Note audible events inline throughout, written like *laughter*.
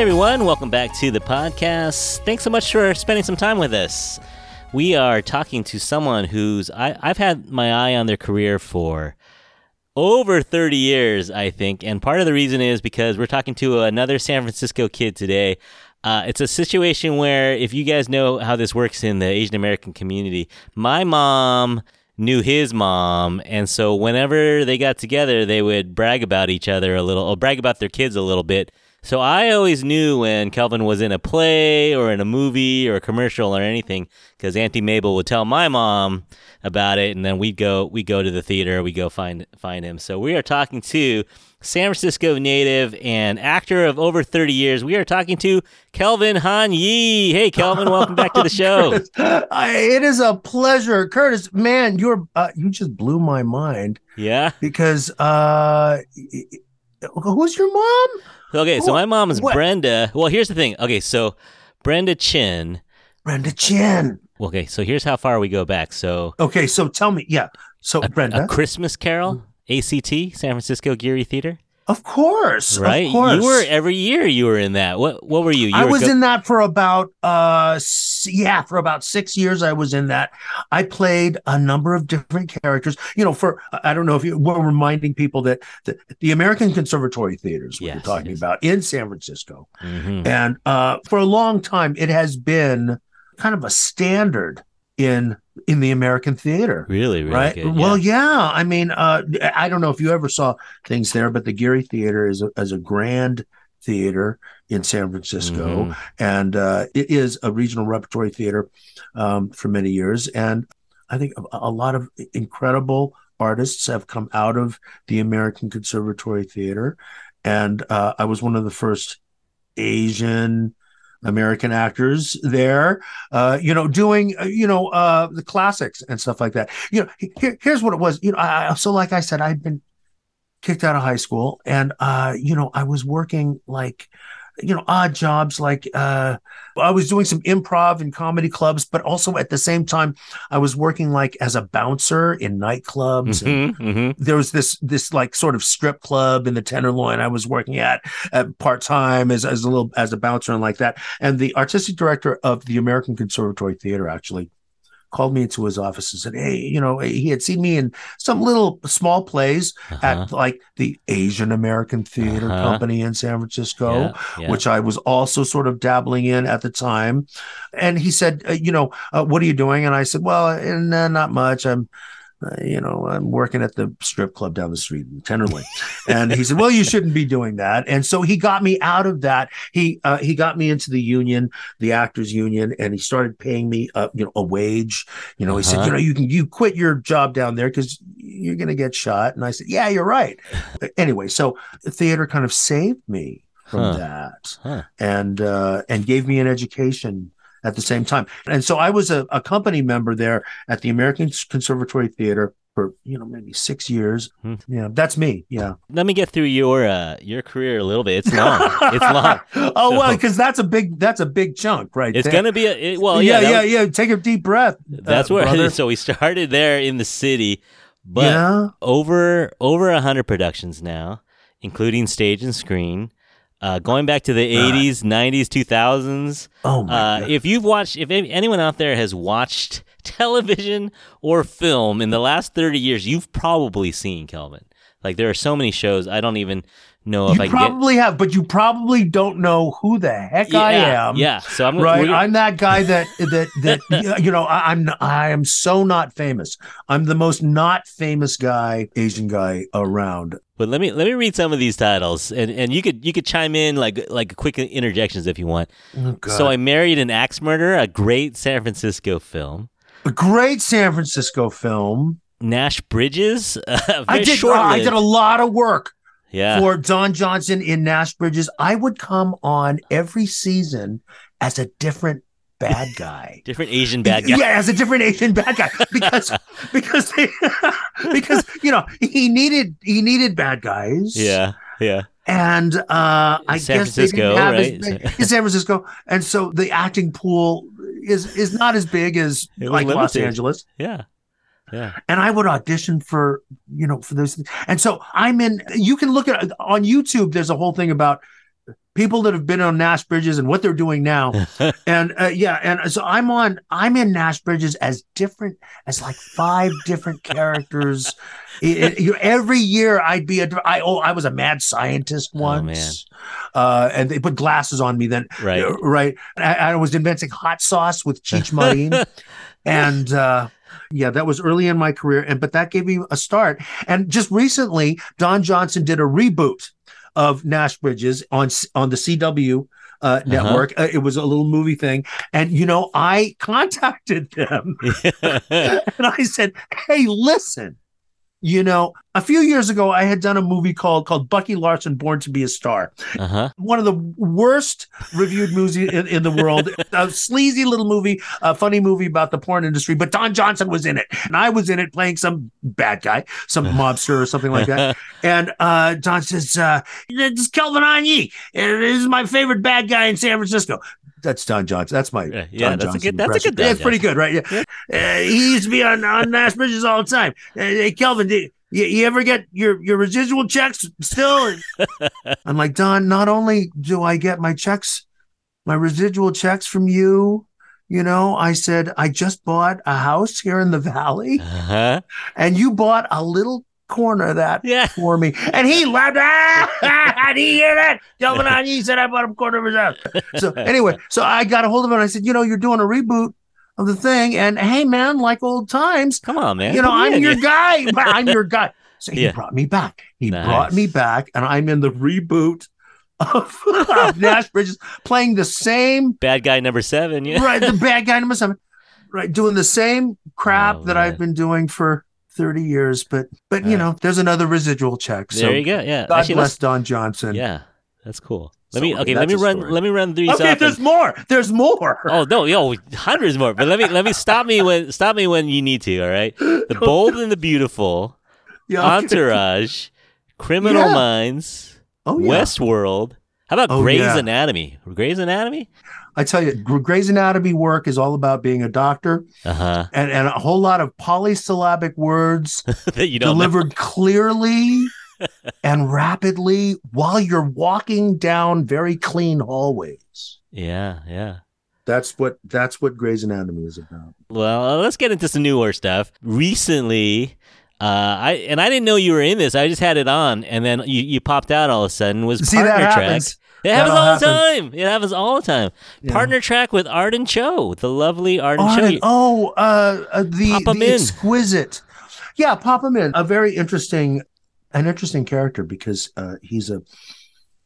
everyone. Welcome back to the podcast. Thanks so much for spending some time with us. We are talking to someone who's I, I've had my eye on their career for over 30 years, I think. And part of the reason is because we're talking to another San Francisco kid today. Uh, it's a situation where, if you guys know how this works in the Asian American community, my mom knew his mom. And so whenever they got together, they would brag about each other a little, or brag about their kids a little bit. So I always knew when Kelvin was in a play or in a movie or a commercial or anything because Auntie Mabel would tell my mom about it, and then we'd go we go to the theater, we go find find him. So we are talking to San Francisco native and actor of over 30 years. We are talking to Kelvin Han Yee. Hey, Kelvin, *laughs* welcome back to the show. Curtis, I, it is a pleasure, Curtis. Man, you're uh, you just blew my mind Yeah. because uh, who's your mom? Okay, so my mom is What? Brenda. Well, here's the thing. Okay, so Brenda Chin. Brenda Chin. Okay, so here's how far we go back. So Okay, so tell me, yeah. So Brenda, A Christmas Carol, ACT, San Francisco Geary Theater, of course, right? Of course. You were every year you were in that. What what were you? you I were was go- in that for about uh yeah for about six years. I was in that. I played a number of different characters. You know, for I don't know if you we're reminding people that the, the American Conservatory Theaters what Yes, you're talking about in San Francisco, Mhm. and uh, for a long time it has been kind of a standard in in the American theater Really, really right good. well yeah. yeah i mean uh i don't know if you ever saw things there but the geary theater is a, is a grand theater in san francisco Mhm. and uh it is a regional repertory theater um for many years and i think a, a lot of incredible artists have come out of the american conservatory theater and uh i was one of the first asian American actors there, uh, you know, doing, uh, you know, uh, the classics and stuff like that. You know, here, here's what it was. You know, I, so like I said, I'd been kicked out of high school, and uh, you know, I was working like, you know, odd jobs. Like, uh, I was doing some improv in comedy clubs, but also at the same time, I was working like as a bouncer in nightclubs. and Mhm, mhm. there was this this like sort of strip club in the Tenderloin I was working at, at part time as as a little as a bouncer and like that. And the artistic director of the American Conservatory Theater actually called me into his office and said, "Hey, you know, he had seen me in some little small plays Uh-huh. at like the Asian American Theater Uh-huh. Company in San Francisco." Yeah, yeah. which I was also sort of dabbling in at the time. And he said, uh, you know, uh, what are you doing? And I said, well, uh, not much. I'm, uh, you know, I'm working at the strip club down the street in Tenderloin. and he said, well, you shouldn't be doing that. And so he got me out of that. He, uh, he got me into the union, the actors union, and he started paying me, uh, you know, a wage. You know, he said, Uh-huh. you know, you can, you quit your job down there because you're going to get shot. And I said, yeah, you're right. Anyway, so the theater kind of saved me from Huh. that Huh. and uh, and gave me an education at the same time. And so I was a, a company member there at the American Conservatory Theater for you know maybe six years. Hmm. Yeah, that's me. Yeah, Let me get through your uh, your career a little bit. It's long. *laughs* it's long. oh well, because that's a big that's a big chunk, right? It's there. gonna be a it, well. yeah, Yeah, yeah, was- yeah. Take a deep breath. That's uh, where. brother. *laughs* So we started there in the city, but yeah. over over a hundred productions now, including stage and screen. Uh, going back to the Right. 80s, 90s, 2000s. Oh my Uh, God. if you've watched, if anyone out there has watched *laughs* television or film in the last 30 years, you've probably seen Kelvin. Like there are so many shows, I don't even know if you I probably have, but you probably don't know who the heck get. I am. Yeah, so I'm right we're- i'm that guy that *laughs* that that you know I, i'm i am so not famous i'm the most not famous guy asian guy around But let me let me read some of these titles, and, and you could you could chime in like like quick interjections if you want. Oh, So I married an axe murderer, a great San Francisco film. a great san francisco film Nash Bridges, *laughs* uh, i did i did a lot of work yeah. for don johnson in nash bridges i would come on every season as a different bad *laughs* guy different Asian bad guy. Yeah, as a different Asian bad guy because *laughs* because they, *laughs* because you know he needed he needed bad guys. yeah, yeah. and uh, I San guess they Francisco, didn't have right? big, in San Francisco, and so the acting pool is is not as big as like Los. Angeles. Yeah. Yeah. And I would audition for you know for those, and so I'm in. You can look at on YouTube. There's a whole thing about people that have been on Nash Bridges and what they're doing now. *laughs* and uh, yeah, and so I'm on, I'm in Nash Bridges as different as like five different characters. *laughs* It, it, you, every year I'd be a, I, oh, I was a mad scientist once. Oh, uh, and they put glasses on me then. Right. Uh, right. I, I was inventing hot sauce with Cheech Marin. *laughs* and, uh, yeah, that was early in my career, and but that gave me a start. And just recently, Don Johnson did a reboot of Nash Bridges on on the CW uh, network. Uh, it was a little movie thing, and you know, I *laughs* contacted them *laughs* *laughs* and I said, "Hey, listen." You know, a few years ago, I had done a movie called called Bucky Larson, Born to Be a Star. Uh-huh. One of the worst reviewed movies in, in the world. *laughs* a sleazy little movie, a funny movie about the porn industry. But Don Johnson was in it, and I was in it playing some bad guy, some *laughs* mobster or something like that. And uh, Don says, uh, "This is Kelvin Han Yee. This is my favorite bad guy in San Francisco." That's Don Johnson. That's my Yeah, yeah, that's a Johnson good- that's a good Don That's pretty good, right? Yeah. Uh, he used to be on on Nash Bridges all the time. Uh, hey, Kelvin, did, you, you ever get your your residual checks still? *laughs* I'm like Don. Not only do I get my checks, my residual checks from you. You know, I said I just bought a house here in the valley, Uh-huh. and you bought a little corner that Yeah. for me. And he laughed. Ah, did you hear that? Kelvin *laughs* Han Yee said I bought him quarter of his house. So anyway, so I got a hold of him and I said, you know, you're doing a reboot of the thing. And hey, man, like old times, Come on, man. you know, I'm in. your guy. *laughs* I'm your guy. So he Yeah. brought me back. He Nice. brought me back, and I'm in the reboot of, *laughs* of Nash Bridges, playing the same Bad guy number seven. Yeah. right, the bad guy number seven, right, doing the same crap Oh, that man. I've been doing for 30 years. But but you know, there's another residual check. So There you go. Yeah. God Actually, bless. Don Johnson. Yeah. That's cool. Let So, me. Okay. Let me run. story. Let me run these Okay, there's and- more. There's more. *laughs* Oh no, yo, hundreds more. But let me let me stop me when stop me when you need to. All right. The *laughs* bold and the beautiful, Yeah, okay. Entourage, Criminal Yeah. Minds, Oh, yeah. Westworld. How about Oh, Grey's. Anatomy? Grey's Anatomy? I tell you, Gr- Grey's Anatomy work is all about being a doctor Uh huh. and, and a whole lot of polysyllabic words *laughs* that you don't know. delivered clearly *laughs* and rapidly while you're walking down very clean hallways. Yeah, yeah. That's what that's what Grey's Anatomy is about. Well, uh, let's get into some newer stuff. Recently, uh, I and I didn't know you were in this. I just had it on, and then you, you popped out all of a sudden. Was See, partner that track? happens. It happens all the happen. time. It happens all the time. Yeah. Partner track with Arden Cho, the lovely Arden Arden- Cho. oh, uh, uh, the, the exquisite. Yeah, pop him in. A very interesting, an interesting character because uh, he's a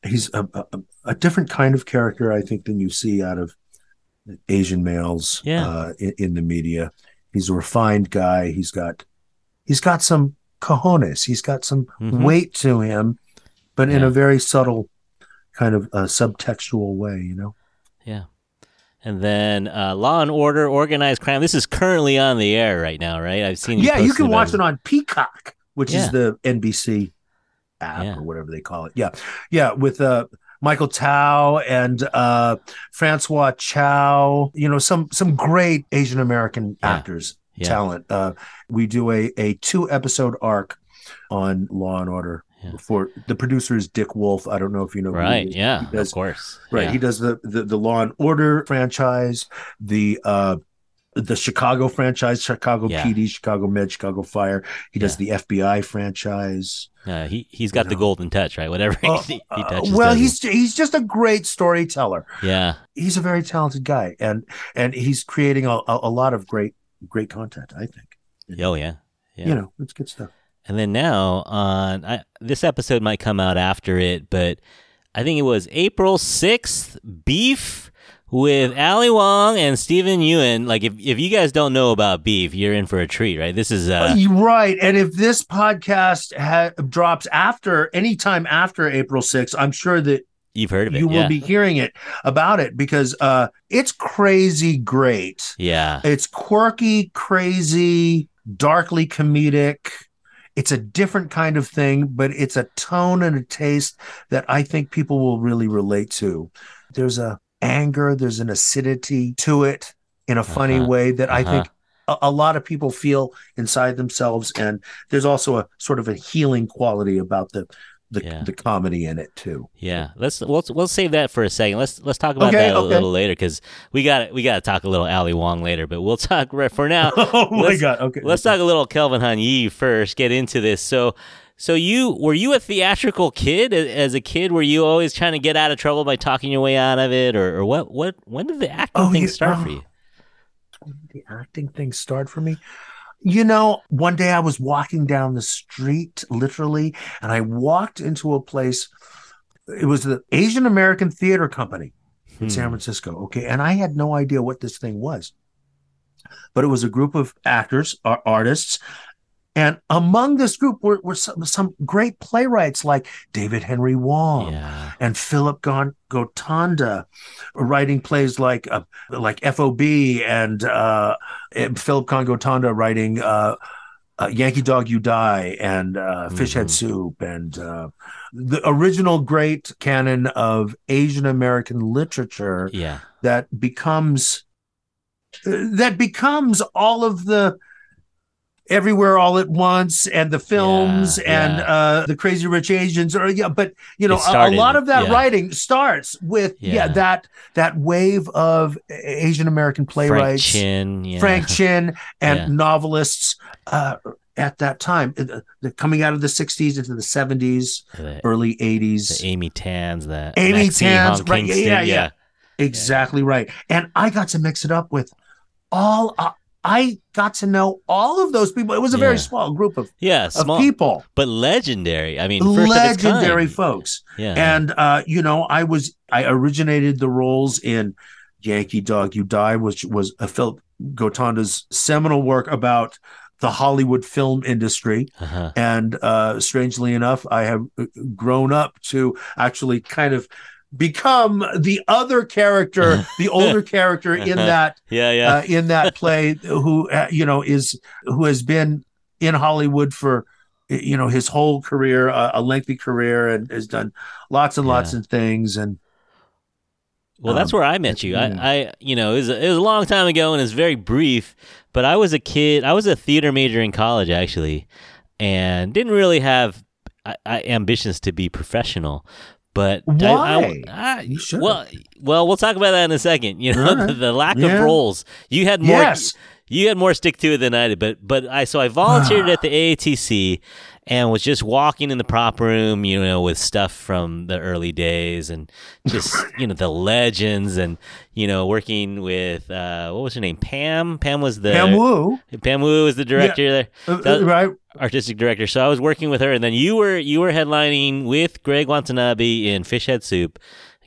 he's a, a, a different kind of character, I think, than you see out of Asian males Yeah. uh, in, in the media. He's a refined guy. He's got he's got some cojones. He's got some Mhm. weight to him, but in a very subtle kind of a subtextual way. You know. Yeah. And then uh, Law and Order, Organized Crime. This is currently on the air right now, right? I've seen. yeah, you can watch about it on Peacock, which Yeah. is the NBC app Yeah. or whatever they call it. Yeah, yeah, with uh, Michael Tao and uh, Francois Chau. You know, some some great Asian American Yeah. actors, talent. Uh, we do a a two episode arc on Law and Order. Yeah. For the producer is Dick Wolf. I don't know if you know. Right. Yeah. He Of course. Right. Yeah. He does the, the the Law and Order franchise, the uh the Chicago franchise, Chicago Yeah. PD, Chicago Med, Chicago Fire. He does the FBI franchise. Uh, he he's got You the know. golden touch, right? Whatever *laughs* Uh, he, he touches. well, does he's he's just a great storyteller. yeah. He's a very talented guy, and and he's creating a, a, a lot of great great content. I think. Oh yeah. Yeah. You know, it's good stuff. And then now on I, this episode might come out after it, but I think it was April sixth. Beef with Ali Wong and Steven Yeun. Like if if you guys don't know about beef, you're in for a treat, right? This is uh You're right. And if this podcast ha- drops after any time after April 6th, I'm sure that you've heard of it. you will be hearing it about it because uh it's crazy great. yeah. It's quirky, crazy, darkly comedic. It's a different kind of thing, but it's a tone and a taste that I think people will really relate to. There's a anger, there's an acidity to it in a funny Uh-huh. way that I Uh-huh. think a, a lot of people feel inside themselves and there's also a sort of a healing quality about the the Yeah. the comedy in it too. Yeah, let's we'll we'll save that for a second. Let's let's talk about Okay, that a okay. little later because we got we got to talk a little Ali Wong later. But we'll talk right for now. *laughs* oh my god! Okay, Let's talk a little Kelvin Han Yee first. Get into this. So, so you were you a theatrical kid as a kid? Were you always trying to get out of trouble by talking your way out of it, or, or what? What? When did the acting Oh, thing you- start oh. for you? the acting thing start for me? You know, one day I was walking down the street, literally, and I walked into a place. It was the Asian American Theater Company in San Hmm. Francisco. Okay. And I had no idea what this thing was. But it was a group of actors, artists. And among this group were, were some, some great playwrights like David Henry Hwang Yeah, and Philip Gon- Gotanda, writing plays like uh, like FOB and uh, Philip Kan Gotanda writing uh, uh, Yankee Dog You Die and uh, Fish Head Mhm. Soup and uh, the original great canon of Asian American literature yeah, that becomes that becomes all of the everywhere all at once and the films Yeah, and yeah. uh the crazy rich asians or yeah but you know It a, a lot of that yeah. writing starts with yeah. That that wave of asian american playwrights Frank Chin. Yeah. Frank Chin and novelists uh at that time uh, the, coming out of the 60s into the 70s the, early 80s the Amy Tans. that Amy Maxine Tans, Hong right, Kingston, yeah, yeah. Exactly right. And I got to mix it up with all. Uh, I got to know all of those people. It was a very small group of, Yeah, of small people, but legendary. I mean, first legendary of folks. Yeah, And uh, you know, I was I originated the roles in Yankee Dog You Die, which was a Philip Gotanda's seminal work about the Hollywood film industry. uh-huh. And uh, strangely enough, I have uh, grown up to actually kind of become the other character, the older *laughs* character in that yeah, yeah. uh, in that play, who uh, you know is who has been in Hollywood for you know his whole career, uh, a lengthy career, and has done lots and lots Yeah. of things. And Well, that's Um, where I met you. mm. I, I, you know, it was, it was a long time ago and it's very brief. But I was a kid. I was a theater major in college actually, and didn't really have I, I, ambitions to be professional. But I- I- Why? I- You should. well, well, we'll talk about that in a second. You know, right. the, the lack Yeah. of roles. You had more. yes, You had more stick to it than I did, but but I so I volunteered ah. at the AATC and was just walking in the prop room, you know, with stuff from the early days and just *laughs* you know the legends and you know working with uh, what was her name Pam Pam was the Pam Wu, Pam Wu was the director there uh, right? artistic director. So I was working with her, and then you were you were headlining with Greg Watanabe in Fish Head Soup.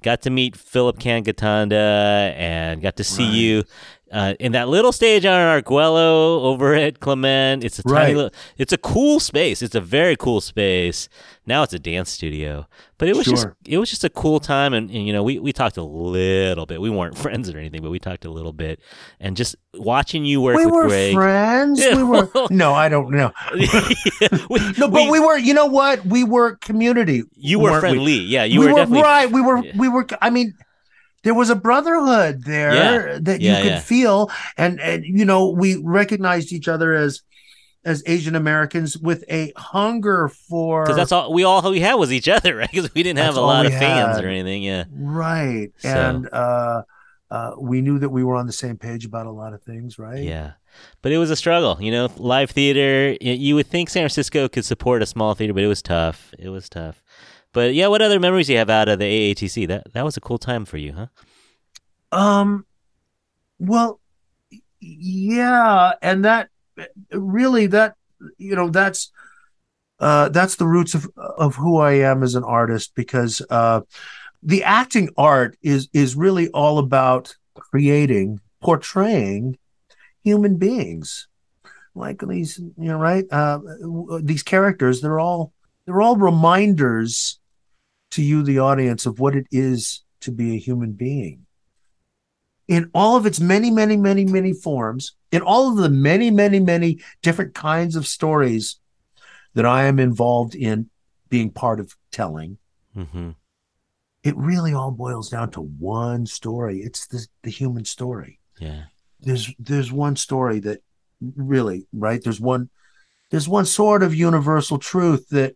Got to meet Philip Kan Gotanda and got to see Right. you uh, in that little stage on Arguello over at Clement. It's a tiny Right. little, it's a cool space. It's a very cool space. Now it's a dance studio, but it was just it was just a cool time, and, and you know we we talked a little bit. We weren't *laughs* friends or anything, but we talked a little bit, and just watching you work We with were Greg. friends. Yeah, we were. *laughs* No, I don't know. *laughs* We- No, but we, were. You know what? We were community. You were weren't we? friendly. Yeah, you we were, definitely right. We were. Yeah. We were. I mean, there was a brotherhood there Yeah. that Yeah, you could yeah. feel, and and you know, we recognized each other as as Asian Americans with a hunger for because that's all we all we had was each other, *laughs* right? Because we didn't have a lot of fans had. or anything. Yeah, right, So- and uh, uh, we knew that we were on the same page about a lot of things, right? yeah. But it was a struggle, you know. Live theater. You would think San Francisco could support a small theater, but it was tough. It was tough. But yeah, what other memories do you have out of the AATC? That that was a cool time for you, huh? Um, well, yeah, and that really that you know that's uh that's the roots of of who I am as an artist because uh the acting art is is really all about creating portraying human beings like these you know right uh these characters they're all they're all reminders to you the audience of what it is to be a human being in all of its many, many, many, many forms, in all of the many, many, many different kinds of stories that I am involved in being part of telling, Mm-hmm. it really all boils down to one story. It's the, the human story. Yeah. There's there's one story that really, right? There's one there's one sort of universal truth that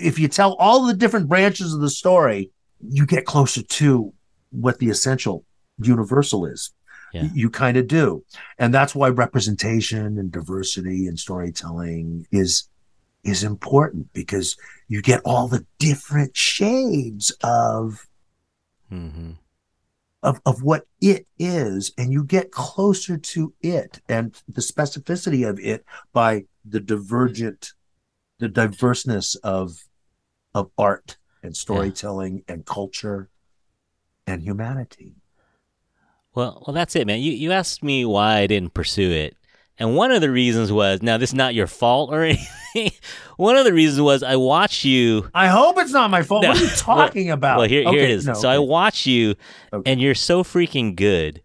if you tell all the different branches of the story, you get closer to what the essential universal is. Yeah. You kind of do. And that's why representation and diversity and storytelling is is important because you get all the different shades of hmm of, of what it is and you get closer to it and the specificity of it by the divergent the diverseness of of art and storytelling and culture and humanity Well, well, that's it, man. You you asked me why I didn't pursue it, and one of the reasons was now this is not your fault or *laughs* anything. one of the reasons was I watched you. i hope it's not my fault No. what are you *laughs* talking about Well, here here Okay, it is. no, so I watch you, Okay. and you're so freaking good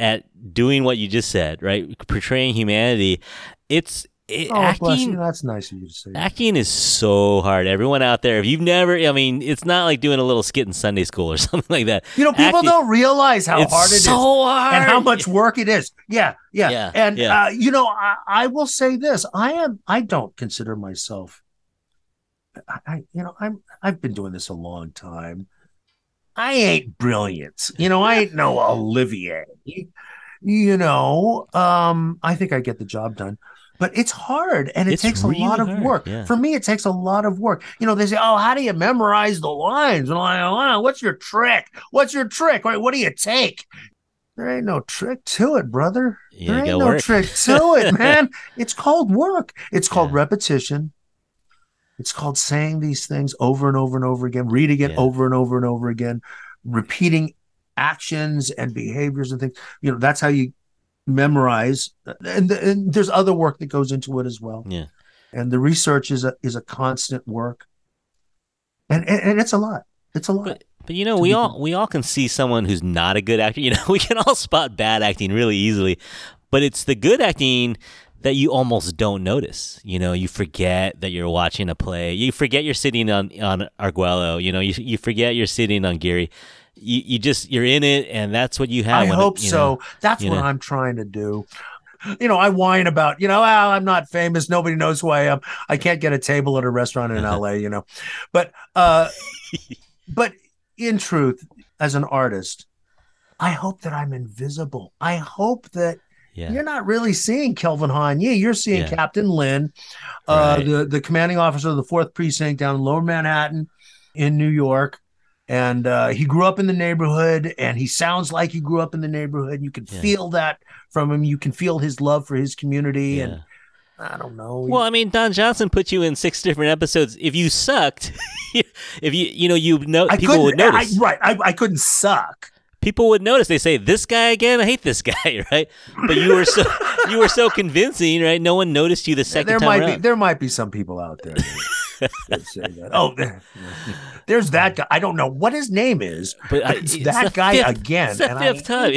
at doing what you just said, right? Portraying humanity. It's it, oh, acting, that's nice of you to say. Acting is so hard. Everyone out there, if you've never, I mean, it's not like doing a little skit in Sunday school or *laughs* something like that. You know, people Acting- don't realize how hard it is so hard and how much work it is. Yeah, yeah. Yeah, and yeah. Uh, you know, I, I will say this: I am. I don't consider myself. I, I, you know, I'm. I've been doing this a long time. I ain't brilliant. You know, I ain't no *laughs* Olivier. You know, um, I think I get the job done. But it's hard and it It's takes really a lot of hard, work. yeah. For me, it takes a lot of work. You know, they say, Oh, how do you memorize the lines? And I'm like, oh, what's your trick? What's your trick? What, what do you take? There ain't no trick to it, brother. There ain't no work. trick *laughs* to it, man. It's called work. It's called Yeah. repetition. It's called saying these things over and over and over again, reading it Yeah. over and over and over again, repeating actions and behaviors and things. You know, that's how you memorize. And, and there's other work that goes into it as well. Yeah. And the research is a is a constant work. And and, and it's a lot. It's a lot. But but you know, we all we all can see someone who's not a good actor. You know, *laughs* we can all spot bad acting really easily, but it's the good acting that you almost don't notice. You know, you forget that you're watching a play. You forget you're sitting on on Arguello. You know, you you forget you're sitting on Geary. You you just you're in it, and that's what you have. I it- hope you so. know. That's what know. I'm trying to do. You know, I whine about, you know, well, I'm not famous. Nobody knows who I am. I can't get a table at a restaurant in LA, you know. But uh *laughs* but in truth, as an artist, I hope that I'm invisible. I hope that Yeah. you're not really seeing Kelvin Han. Yeah, You're seeing Yeah. Captain Lynn, uh, Right. the, the commanding officer of the fourth precinct down in lower Manhattan in New York. And uh, he grew up in the neighborhood and he sounds like he grew up in the neighborhood. You can Yeah. feel that from him. You can feel his love for his community. Yeah. And I don't know. Well, I mean, Don Johnson put you in six different episodes. If you sucked, *laughs* if you you know you know I people would couldn't- I- notice. right. I, I couldn't suck. people would notice. They say, "This guy again. I hate this *laughs* guy." Right? But you were so you were so convincing, right? No one noticed you the second there time might around. be there might be some people out there *laughs* that, that say that. Oh, *laughs* there's that guy. I don't know what his name is, *laughs* but I- it's it's that guy fifth- again. It's the and I- fifth time.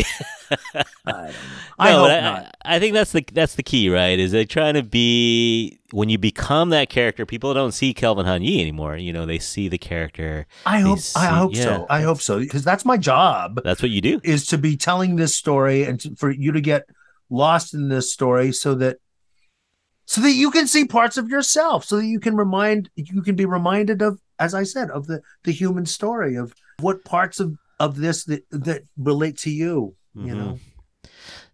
*laughs* I don't know. No, I hope not. I, I think that's the that's the key, right? Is they trying to be when you become that character, people don't see Kelvin Han Yee anymore. You know, they see the character. I hope. see- I hope yeah, so. I hope so because that's my job That's what you do. is to be telling this story and to, for you to get lost in this story so that so that you can see parts of yourself so that you can remind you can be reminded of as i said of the the human story of what parts of of this that that relate to you you Mhm. know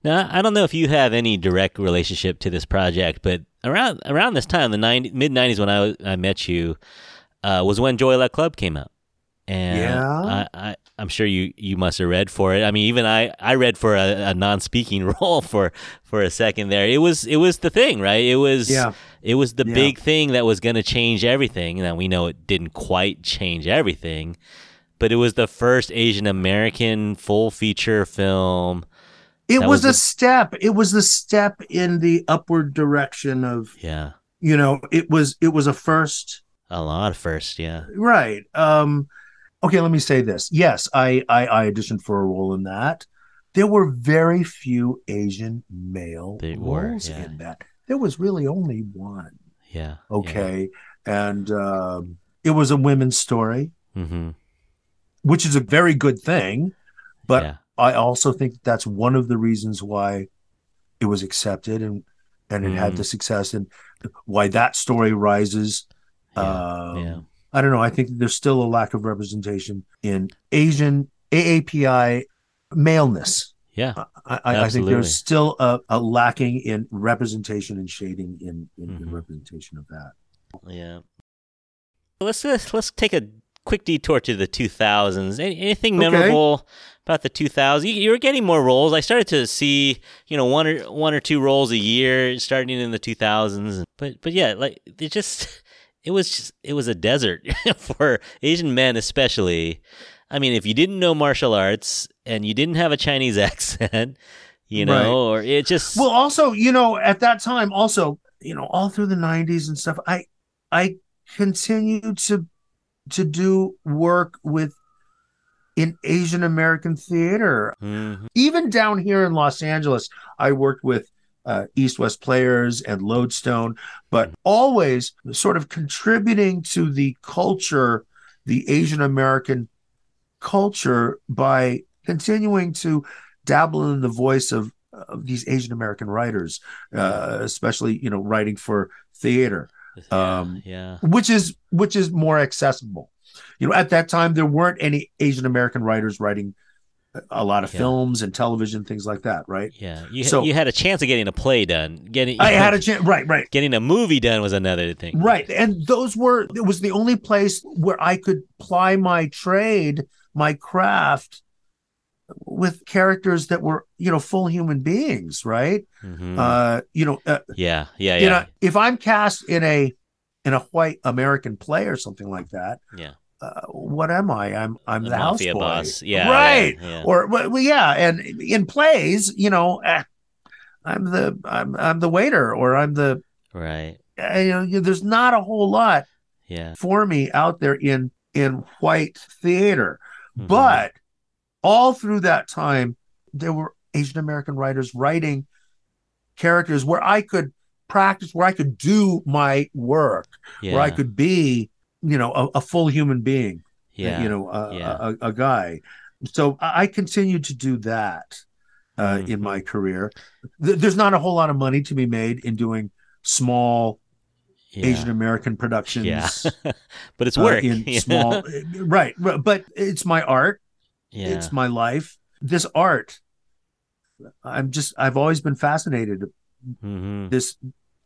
Now, I don't know if you have any direct relationship to this project, but around around this time, the 90, mid '90s, when I I met you, uh, was when Joy Luck Club came out, and Yeah. I, I, I'm sure you you must have read for it. I mean, even I I read for a, a non-speaking *laughs* role for for a second there. It was it was the thing, right? It was Yeah. it was the Yeah. big thing that was going to change everything. Now we know it didn't quite change everything, but it was the first Asian American full feature film. it was, was a the- step it was the step in the upward direction of Yeah, you know it was it was a first a lot of first. Yeah. right um okay let me say this yes i i, I auditioned for a role in that there were very few asian male They were, roles yeah. in that there was really only one Yeah. okay and um it was a women's story Mm-hmm. which is a very good thing but yeah. I also think that's one of the reasons why it was accepted and and it had Mm. the success and why that story rises Yeah. um, yeah. I don't know. I think there's still a lack of representation in Asian AAPI maleness. Yeah. I, I, I think there's still a, a, lacking in representation and shading in, in, mm-hmm. in representation of that. Yeah. Let's let's take a quick detour to the 2000s. Anything memorable okay. about the 2000s? You, you, were getting more roles. I started to see, you know, one or one or two roles a year starting in the 2000s. But but yeah, like it just it was just, it was a desert *laughs* for Asian men especially. I mean, if you didn't know martial arts and you didn't have a Chinese *laughs* accent, you know, right. or it just Well, also, you know, at that time also, you know, all through the 90s and stuff, I I continued to to do work with in Asian American theater. Mm-hmm. Even down here in Los Angeles, I worked with uh, East West Players and Lodestone, but mm-hmm. always sort of contributing to the culture, the Asian American culture, by continuing to dabble in the voice of, of these Asian American writers, uh, especially you know writing for theater. Yeah, um, yeah. Which is which is more accessible. You know, at that time there weren't any Asian American writers writing a lot of yeah. films and television things like that, right? Yeah. You so, you had a chance of getting a play done. Getting I had a *laughs* chance right, right. Getting a movie done was another thing. Right. And those were it was the only place where I could ply my trade, my craft with characters that were you know full human beings right mm-hmm. uh you know uh, yeah yeah yeah know, if i'm cast in a in a white american play or something like that yeah uh, what am I? I'm I'm the, the house boy. boss. Yeah, right. Yeah, yeah. Or well, yeah, and in plays, you know, eh, I'm the I'm I'm the waiter, or I'm the right. Uh, you know, there's not a whole lot, yeah, for me out there in in white theater, mm-hmm. but all through that time, there were Asian American writers writing characters where I could practice, where I could do my work, yeah. where I could be, you know, a, a full human being, yeah. you know, a, yeah. a, a guy. So I continued to do that uh, mm-hmm. in my career. Th- there's not a whole lot of money to be made in doing small yeah. Asian American productions. Yeah, *laughs* but it's work *laughs* uh, in small, right? But it's my art, yeah. It's my life. This art, I'm just, I've always been fascinated. Mm-hmm. This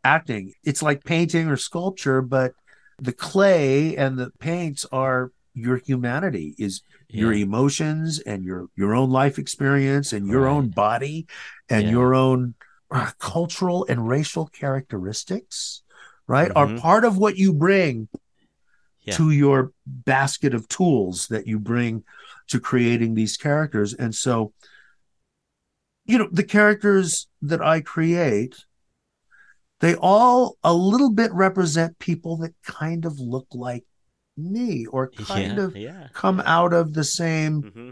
acting, it's like painting or sculpture, but the clay and the paints are your humanity is yeah. your emotions and your your own life experience and your right. own body and yeah. your own uh, cultural and racial characteristics right mm-hmm. are part of what you bring yeah. to your basket of tools that you bring to creating these characters. And so, you know, the characters that I create, they all a little bit represent people that kind of look like me or kind yeah, of yeah. come out of the same mm-hmm.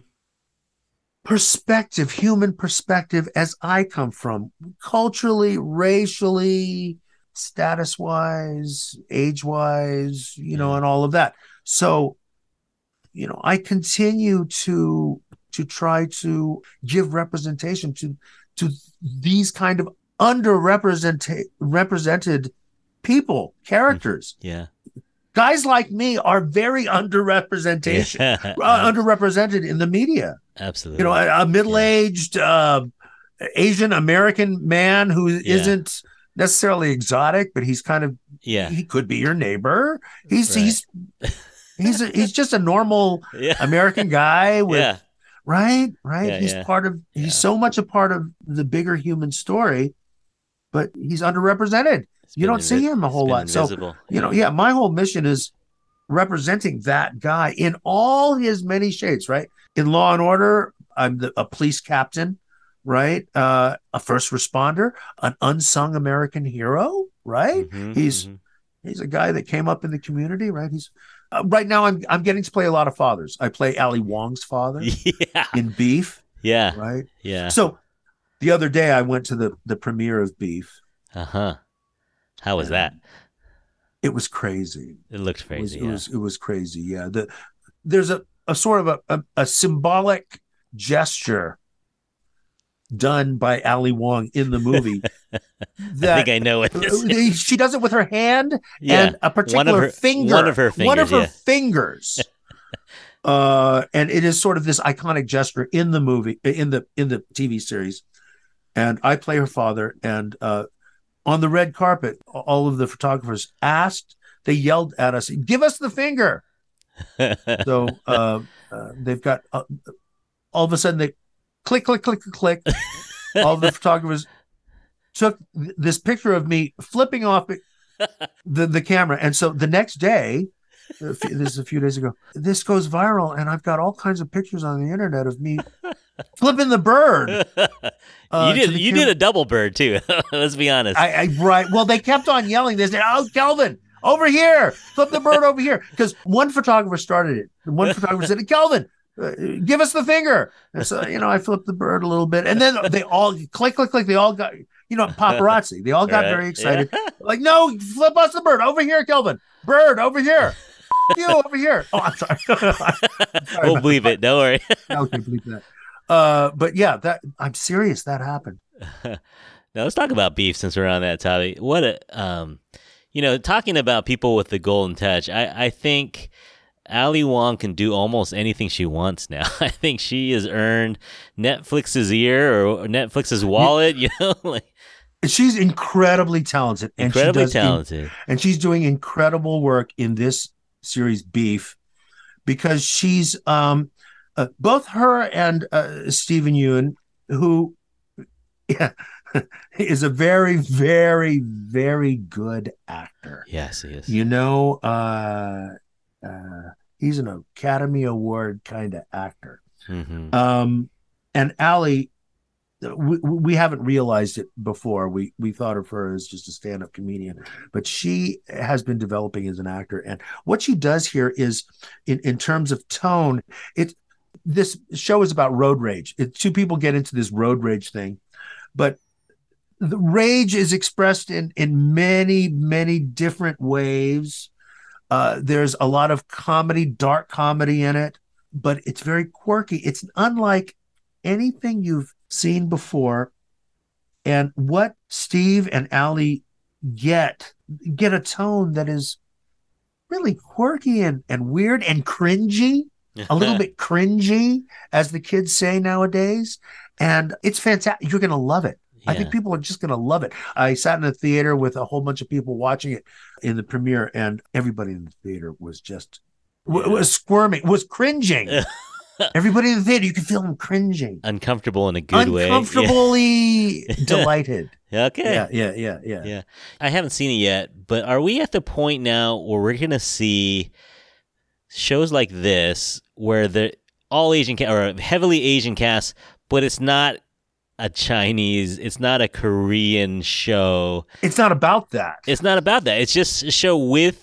perspective, human perspective as I come from, culturally, racially, status wise, age wise, you know, and all of that. So you know, I continue to to try to give representation to to these kind of underrepresented represented people, characters. Yeah. Guys like me are very *laughs* underrepresentation, yeah. *laughs* uh, underrepresented in the media. Absolutely. You know, a, a middle-aged yeah. uh, Asian American man who yeah. not necessarily exotic, but he's kind of yeah. He could be your neighbor. He's right. he's He's a, he's just a normal *laughs* yeah. American guy with right, right. He's part of. He's so much a part of the bigger human story, but he's underrepresented. you don't invi- see him a whole lot. Invisible. So you know, yeah. My whole mission is representing that guy in all his many shades. Right in Law and Order, I'm the, a police captain. Right, uh, a first responder, an unsung American hero. Right, mm-hmm, he's mm-hmm. he's a guy that came up in the community. Right, he's uh, right now I'm I'm getting to play a lot of fathers. I play Ali Wong's father *laughs* yeah. in Beef. Yeah. Right. Yeah. So the other day I went to the the premiere of Beef. Uh huh. How was that? It was crazy. It looked crazy. It was, yeah. it was, it was crazy. Yeah. The there's a a sort of a, a, a symbolic gesture done by Ali Wong in the movie. *laughs* I think I know *laughs* is. she does it with her hand Yeah. and a particular her- finger. one of her fingers. One of her yeah. fingers. *laughs* uh, and it is sort of this iconic gesture in the movie, in the in the TV series. And I play her father. And uh, on the red carpet, all of the photographers asked, they yelled at us, "Give us the finger!" So *laughs* uh, uh, they've got uh, all of a sudden they click, click, click, click. click. all the photographers took th- this picture of me flipping off the the camera, and so the next day, this is a few days ago, this goes viral, and I've got all kinds of pictures on the internet of me *laughs* flipping the bird. *laughs* uh, you did you did a double bird too. *laughs* Let's be honest. I, I right. Well, they kept on yelling. They said, "Oh, Kelvin, over here! Flip the bird over here!" Because one photographer started it. One photographer said, "Kelvin, uh, give us the finger." And so, you know, I flipped the bird a little bit, and then they all click, click, click. They all got, you know, paparazzi. They all got Right. very excited. Like, no, flip us the bird over here, Kelvin. Bird over here. You over here. Oh, I'm sorry. I'm sorry we'll believe it. Don't worry. Okay, believe that. Uh, but yeah, that I'm serious. That happened. *laughs* now let's talk about beef since we're on that topic. What a um, you know, talking about people with the golden touch. I I think Ali Wong can do almost anything she wants now. *laughs* I think she has earned Netflix's ear or Netflix's wallet. *laughs* You know, like She's incredibly talented, and she incredibly does in- talented. and she's doing incredible work in this series beef because she's um uh, both her and uh, Steven Yeun who *laughs* yeah *laughs* is a very very very good actor yes, he is. you know uh uh he's an academy award kind of actor hmm um and Ali we, we haven't realized it before. We we thought of her as just a stand-up comedian, but she has been developing as an actor. And what she does here is, in in terms of tone, it this show is about road rage. It, two people get into this road rage thing, but the rage is expressed in in many many different ways. Uh, there's a lot of comedy, dark comedy in it, but it's very quirky. It's unlike anything you've seen before. And what Steve and Ali get get a tone that is really quirky and, and weird and cringy, a little bit cringy, as the kids say nowadays. And it's fantastic. You're gonna love it. I think people are just going to love it. I sat in the theater with a whole bunch of people watching it in the premiere, and everybody in the theater was just w- was squirming, was cringing. *laughs* everybody in the theater, you could feel them cringing, uncomfortable in a good way. uncomfortably *laughs* delighted. Yeah. Okay. Yeah, yeah, yeah, yeah. Yeah. I haven't seen it yet, but are we at the point now where we're going to see shows like this where the all Asian ca- or heavily Asian cast, but it's not a Chinese, it's not a Korean show. It's not about that. It's not about that. It's just a show with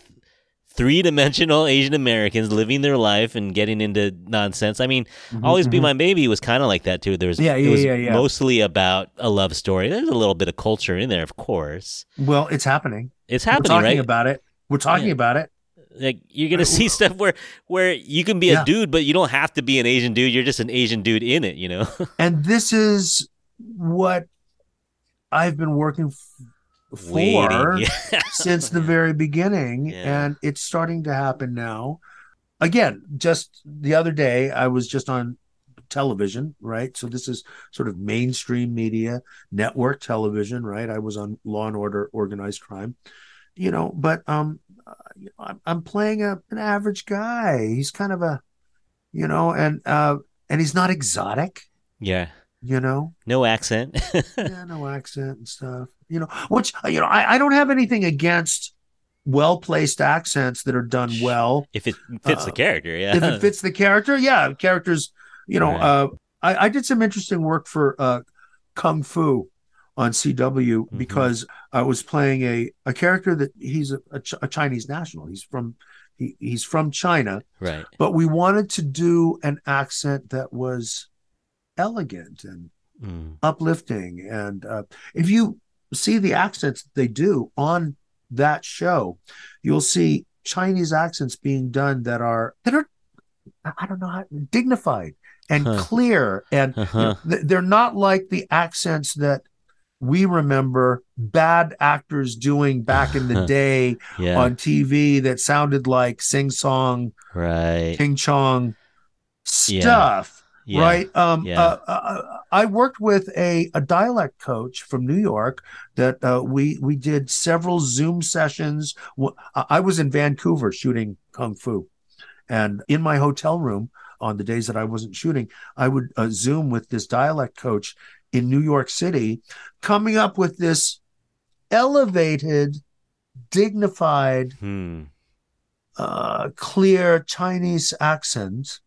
three-dimensional Asian Americans living their life and getting into nonsense. I mean, Always Be My Baby was kind of like that too. There was Mm-hmm, Yeah, it yeah, was yeah, yeah. mostly about a love story. There's a little bit of culture in there, of course. Well, it's happening. It's happening, We're talking right? about it. We're talking Yeah. about it. Like you're gonna see stuff where where you can be Yeah. a dude, but you don't have to be an Asian dude. You're just an Asian dude in it, you know. *laughs* And this is what I've been working f- for Waiting. *laughs* since the very beginning, Yeah. and it's starting to happen now. Again, just the other day, I was just on television, right? So this is sort of mainstream media, network television, right? I was on Law and Order, Organized Crime, you know. But um, I'm, I'm playing a an average guy. He's kind of a, you know, and uh, and he's not exotic, yeah, you know no accent. *laughs* yeah, no accent and stuff. You know, which you know, I, I don't have anything against well placed accents that are done well if it fits the Uh, character, yeah. if it fits the character. Yeah, characters. You know, Right. uh, I, I did some interesting work for uh, Kung Fu on CW Mm-hmm. because I was playing a a character that he's a, a, Ch- a Chinese national. He's from he, he's from China, right. but we wanted to do an accent that was elegant and Mm. uplifting. And uh, if you see the accents they do on that show, you'll see Chinese accents being done that are that are I don't know how dignified and Huh. clear and Uh-huh. th- they're not like the accents that we remember bad actors doing back in the *laughs* day Yeah. on TV that sounded like sing song, right. King Chong stuff, Yeah. right? Um, Yeah. uh, uh, I worked with a, a dialect coach from New York that uh, we we did several Zoom sessions. I I was in Vancouver shooting kung fu, and in my hotel room on the days that I wasn't shooting, I would uh, Zoom with this dialect coach in New York City, coming up with this elevated, dignified, Hmm. uh, clear Chinese accent,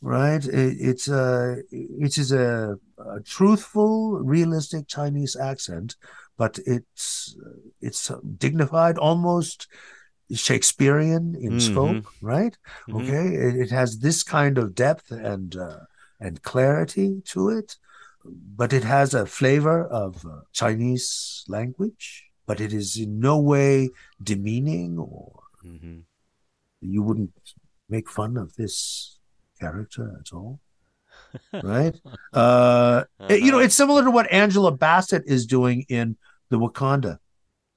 right? It, it's a it is a, a truthful, realistic Chinese accent, but it's it's dignified, almost Shakespearean in Mhm. scope, right? Mhm. Okay, it, it has this kind of depth and uh, and clarity to it, but it has a flavor of uh, Chinese language. But it is in no way demeaning or Mhm. you wouldn't make fun of this character at all right *laughs* uh it- you know Uh-huh. it's similar to what angela bassett is doing in the wakanda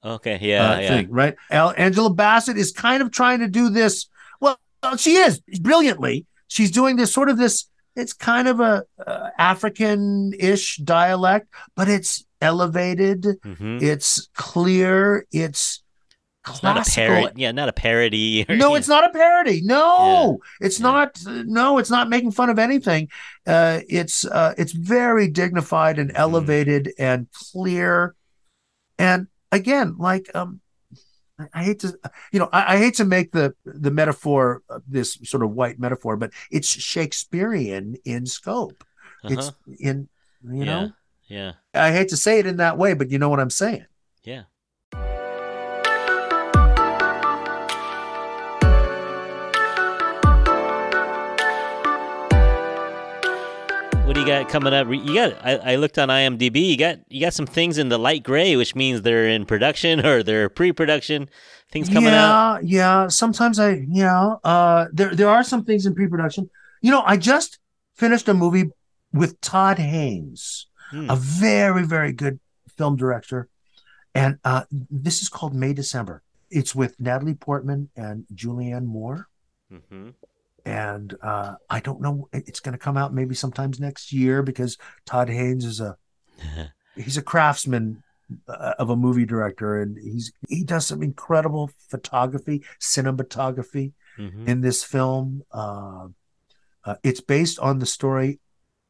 Okay. Yeah. uh, yeah. thing right Al- angela bassett is kind of trying to do this well she is brilliantly she's doing this sort of this it's kind of a uh, african-ish dialect but it's elevated Mhm. it's clear it's It's not a classical parody. Yeah, not a parody. or, no you it's not a parody no it's Yeah. not no it's not making fun of anything uh it's uh it's very dignified and Mhm. elevated and clear and again like um I- hate to, you know, I, I hate to make the the metaphor uh, this sort of white metaphor, but it's Shakespearean in scope. Uh-huh. It's in, you know, Yeah. I hate to say it in that way, but you know what I'm saying. Yeah. You got coming up? You got. I, I looked on IMDb. You got. You got some things in the light gray, which means they're in production *laughs* or they're pre-production. Things coming up. yeah, out. Yeah, Sometimes I, yeah, uh, there there are some things in pre-production. You know, I just finished a movie with Todd Haynes, Hmm. a very very good film director, and uh, this is called May December. It's with Natalie Portman and Julianne Moore, hmm and uh, I don't know. It's going to come out maybe sometimes next year because Todd Haynes is a *laughs* he's a craftsman uh, of a movie director and he's he does some incredible photography cinematography hmm in this film uh, uh, it's based on the story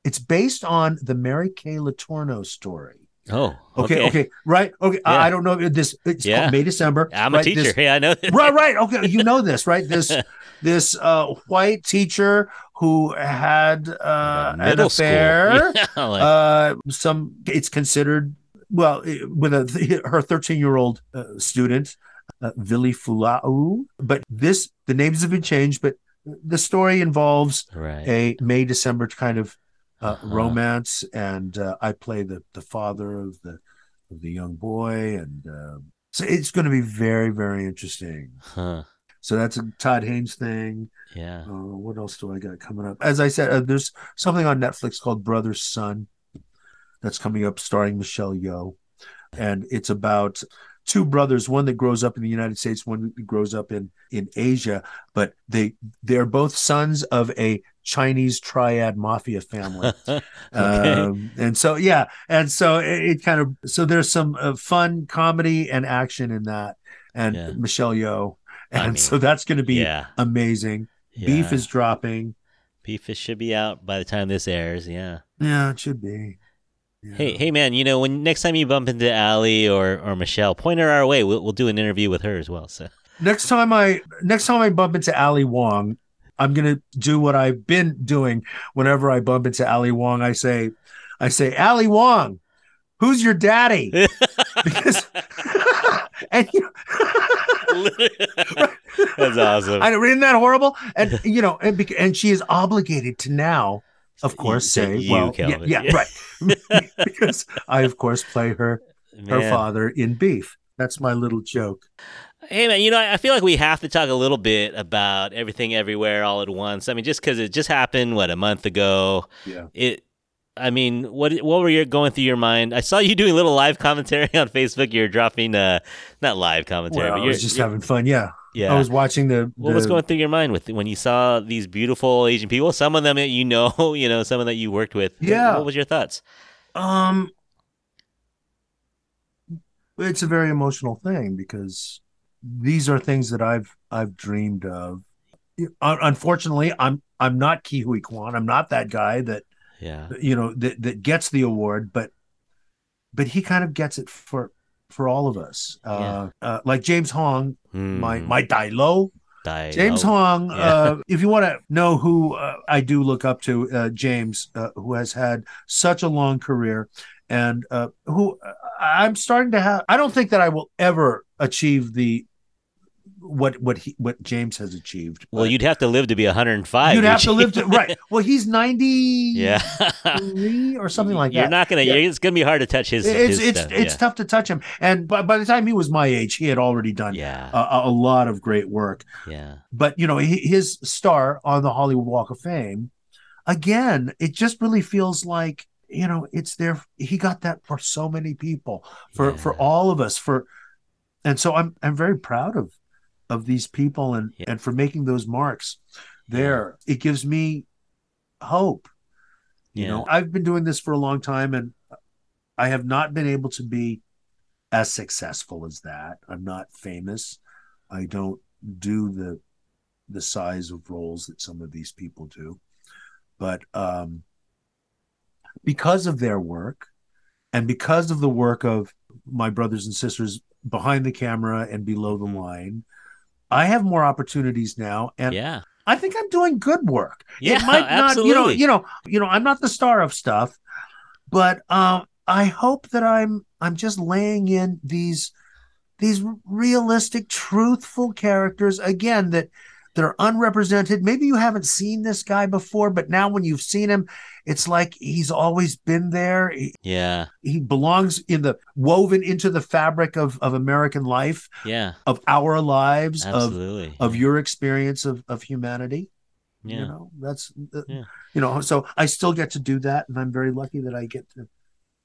it's based on the mary kay letourneau story Oh. okay okay, right okay Yeah. I, I don't know this it's Yeah. called may december I'm a teacher. This- *laughs* yeah, I know. *laughs* right right okay you know this right this *laughs* this uh white teacher who had uh an affair Yeah, like- uh some it's considered well with a her 13 year old uh, student uh, Vili Fualaau but this the names have been changed but the story involves right. a May December kind of uh, Uh-huh. romance and uh, I play the the father of the of the young boy and um so it's going to be very very interesting Huh. so that's a Todd Haynes thing Yeah. uh, what else do I got coming up? As I said, uh, there's something on Netflix called Brothers Sun that's coming up, starring Michelle Yeoh, and it's about two brothers, one that grows up in the United States, one that grows up in in Asia, but they they're both sons of a Chinese triad mafia family. *laughs* okay. Um, and so yeah, and so it, it kind of so there's some uh, fun comedy and action in that, and Yeah. Michelle Yeoh, I and mean, so that's going to be yeah. amazing. Beef is dropping. Beef is- should be out by the time this airs. Yeah. Yeah, it should be. Yeah. Hey, hey, man! You know, when next time you bump into Ali or, or Michelle, point her our way. We'll, we'll do an interview with her as well. So, Next time I next time I bump into Ali Wong, I'm gonna do what I've been doing whenever I bump into Ali Wong. I say, I say, Ali Wong, who's your daddy? *laughs* Because *laughs* and you *laughs* that's awesome. I know, isn't that horrible? And you know, and, and she is obligated to now, of course, say you, well, yeah, Kelvin. yeah, Yeah. right, because I, of course, play her her father in Beef. That's my little joke. Hey man, you know I feel like we have to talk a little bit about everything everywhere all at once. I mean, just because it just happened what a month ago. Yeah. It. I mean, what what were you going through your mind? I saw you *laughs* doing a little live commentary on Facebook. You're dropping uh not live commentary, Well, but you're was just you're- having fun. Yeah. yeah. I was watching the. what was going through your mind with when you saw these beautiful Asian people? Some of them that you know, *laughs* you know, some of that you worked with. Yeah. What was your thoughts? Um, it's a very emotional thing because these are things that I've I've dreamed of. Unfortunately, I'm I'm not Ke Huy Quan. I'm not that guy that Yeah. you know that that gets the award, but but he kind of gets it for for all of us. Uh, uh, like James Hong, my Hmm. my Dai Lo, Die- James oh, Hong. Yeah. Uh, *laughs* if you want to know who uh, I do look up to, uh, James, uh, who has had such a long career, and uh, who uh, I'm starting to have. I don't think that I will ever achieve the what what he what James has achieved. Well, you'd have to live to be 105. you'd have to *laughs* live to right. Well, he's ninety yeah. or something like that. You're not gonna. Yeah. It's gonna be hard to touch his. it's his it's stuff. it's yeah. tough to touch him, and by, by the time he was my age, he had already done Yeah. a, a lot of great work. yeah. but you know hi- his star on the hollywood walk of fame again it just really feels like you know it's there he got that for so many people for Yeah. for all of us for and so i'm i'm very proud of of these people and Yeah. and for making those marks there. It gives me hope. You know i've been doing this for a long time and i have not been able to be as successful as that. I'm not famous. I don't do the the size of roles that some of these people do. But um because of their work and because of the work of my brothers and sisters behind the camera and below the line i have more opportunities now and yeah. I think I'm doing good work. Yeah. it might not, you know, you know, you know, I'm not the star of stuff, but um, I hope that I'm I'm just laying in these these realistic, truthful characters again that that are unrepresented. Maybe you haven't seen this guy before, but now when you've seen him, it's like he's always been there. He, Yeah. he belongs in the woven into the fabric of of American life, Yeah. of our lives, of Absolutely. of your experience of of humanity yeah. you know that's uh, Yeah. you know so i still get to do that and i'm very lucky that i get to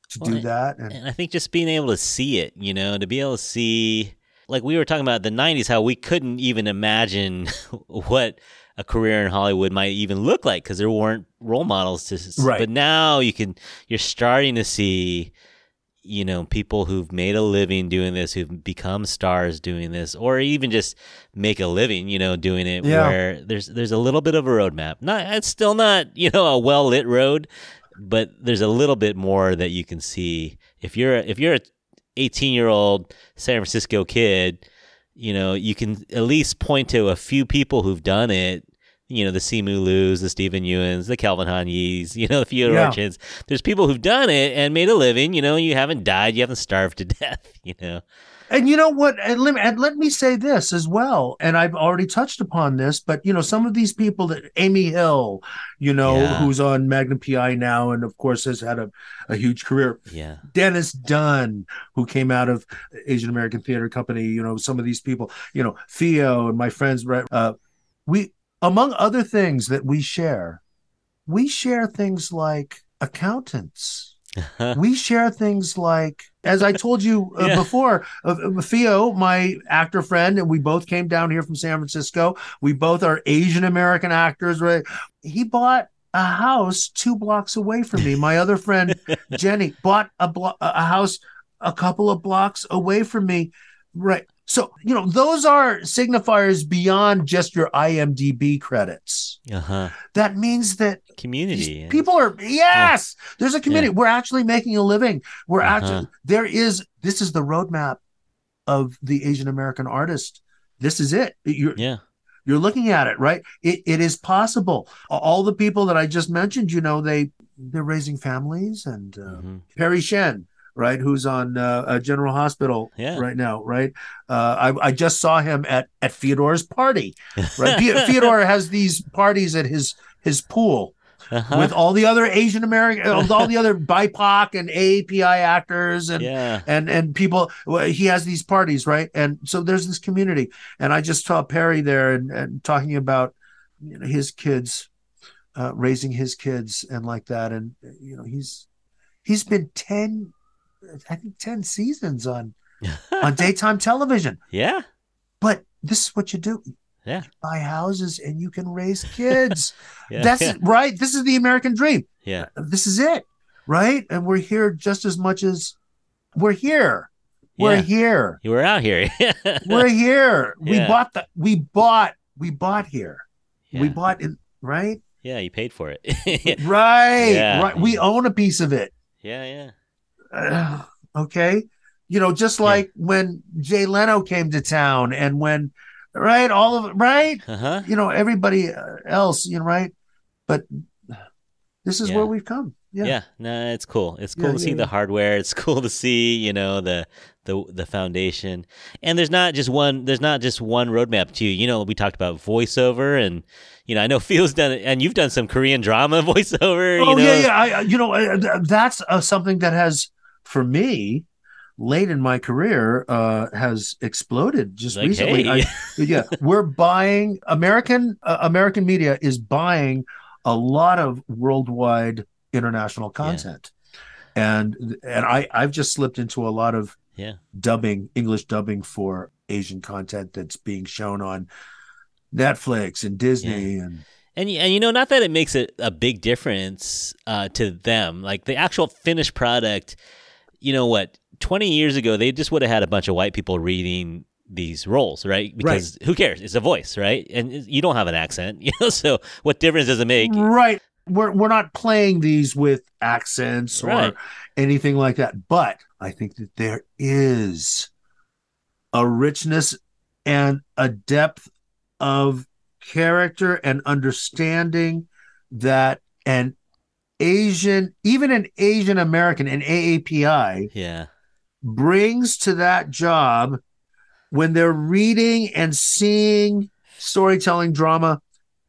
to Well, do that and And I think just being able to see it, you know, to be able to see, like we were talking about the 90s, how we couldn't even imagine *laughs* what a career in Hollywood might even look like because there weren't role models to. Right. But now you can, you're starting to see, you know, people who've made a living doing this, who've become stars doing this, or even just make a living, you know, doing it. Yeah. Where there's there's a little bit of a roadmap. Not it's still not *laughs* you know a well lit road, but there's a little bit more that you can see if you're if you're a 18 year old San Francisco kid, you know, you can at least point to a few people who've done it. You know, the Simu Lius, the Steven Yeuns, the Kelvin Han Yees, you know, the Theodore Yeah. Chins. There's people who've done it and made a living. You know, you haven't died, you haven't starved to *laughs* death. You know, and you know what? And let, me, and let me say this as well and i've already touched upon this but you know some of these people that amy hill you know Yeah. who's on magnum pi now and of course has had a, a huge career. Yeah, dennis dun who came out of asian american theater company you know some of these people you know theo and my friends right, uh, we among other things that we share we share things like accountants *laughs* we share things like as i told you uh, Yeah. before uh, uh, theo my actor friend and we both came down here from san francisco. We both are asian american actors right? He bought a house two blocks away from me. My other friend *laughs* jenny bought a blo- a house a couple of blocks away from me. Right so you know those are signifiers beyond just your imdb credits uh huh. that means that Community. people are yes there's a community we're actually making a living we're Uh-huh. actually there is this is the roadmap of the asian american artist this is it you're Yeah, you're looking at it right it, it is possible all the people that i just mentioned you know they they're raising families and uh, mhm. perry shen right who's on uh, uh, general hospital Yeah. right now right uh, I, I just saw him at at theodore's party right The- *laughs* theodore has these parties at his his pool Uh-huh. with all the other Asian American, all the other *laughs* BIPOC and AAPI actors and yeah. and and people. He has these parties, right? And so there's this community. And I just saw Perry there and, and talking about you know, his kids, uh, raising his kids and like that. And you know, he's he's been ten, I think ten seasons on *laughs* on daytime television. yeah. But this is what you do. Yeah. You buy houses and you can raise kids. *laughs* Yeah. That's yeah. right. This is the American dream. yeah. Uh, this is it. Right. And we're here just as much as we're here. We're Yeah. here. You were out here. *laughs* We're here. We bought the we bought we bought here. We bought in right? Yeah, you paid for it. Right. Yeah. Right. We own a piece of it. Yeah, yeah. *sighs* Okay. You know, just Yeah. like when Jay Leno came to town and when right, all of right? Uh huh. you know everybody uh, else you know right but this is Yeah. where we've come Yeah. yeah, no, it's cool. It's cool Yeah, to see yeah, the hardware. It's *laughs* cool to see, you know, the the the foundation. And there's not just one. There's not just one roadmap to. You know, we talked about voiceover, and you know, I know *laughs* Phil's done and you've done some Korean drama *laughs* voiceover. oh you know? yeah yeah I, you know uh, that's uh, something that has for me late in my career uh has exploded just Like, recently. Hey. I- *laughs* yeah we're buying american uh, american media is buying a lot of worldwide international content. And and i i've just slipped into a lot of yeah, dubbing english dubbing for asian content that's being shown on netflix and disney and and and you know, not that it makes a, a big difference uh, to them. Like the actual finished product, you know what? Twenty years ago, they just would have had a bunch of white people reading these roles, right? Because who cares? It's a voice, right? And you don't have an accent, *laughs* you know. So what difference does it make? right we're we're not playing these with accents or Right. anything like that but i think that there is a richness and a depth of character and understanding that an asian even an asian american an aapi Yeah, brings to that job when they're reading and seeing storytelling drama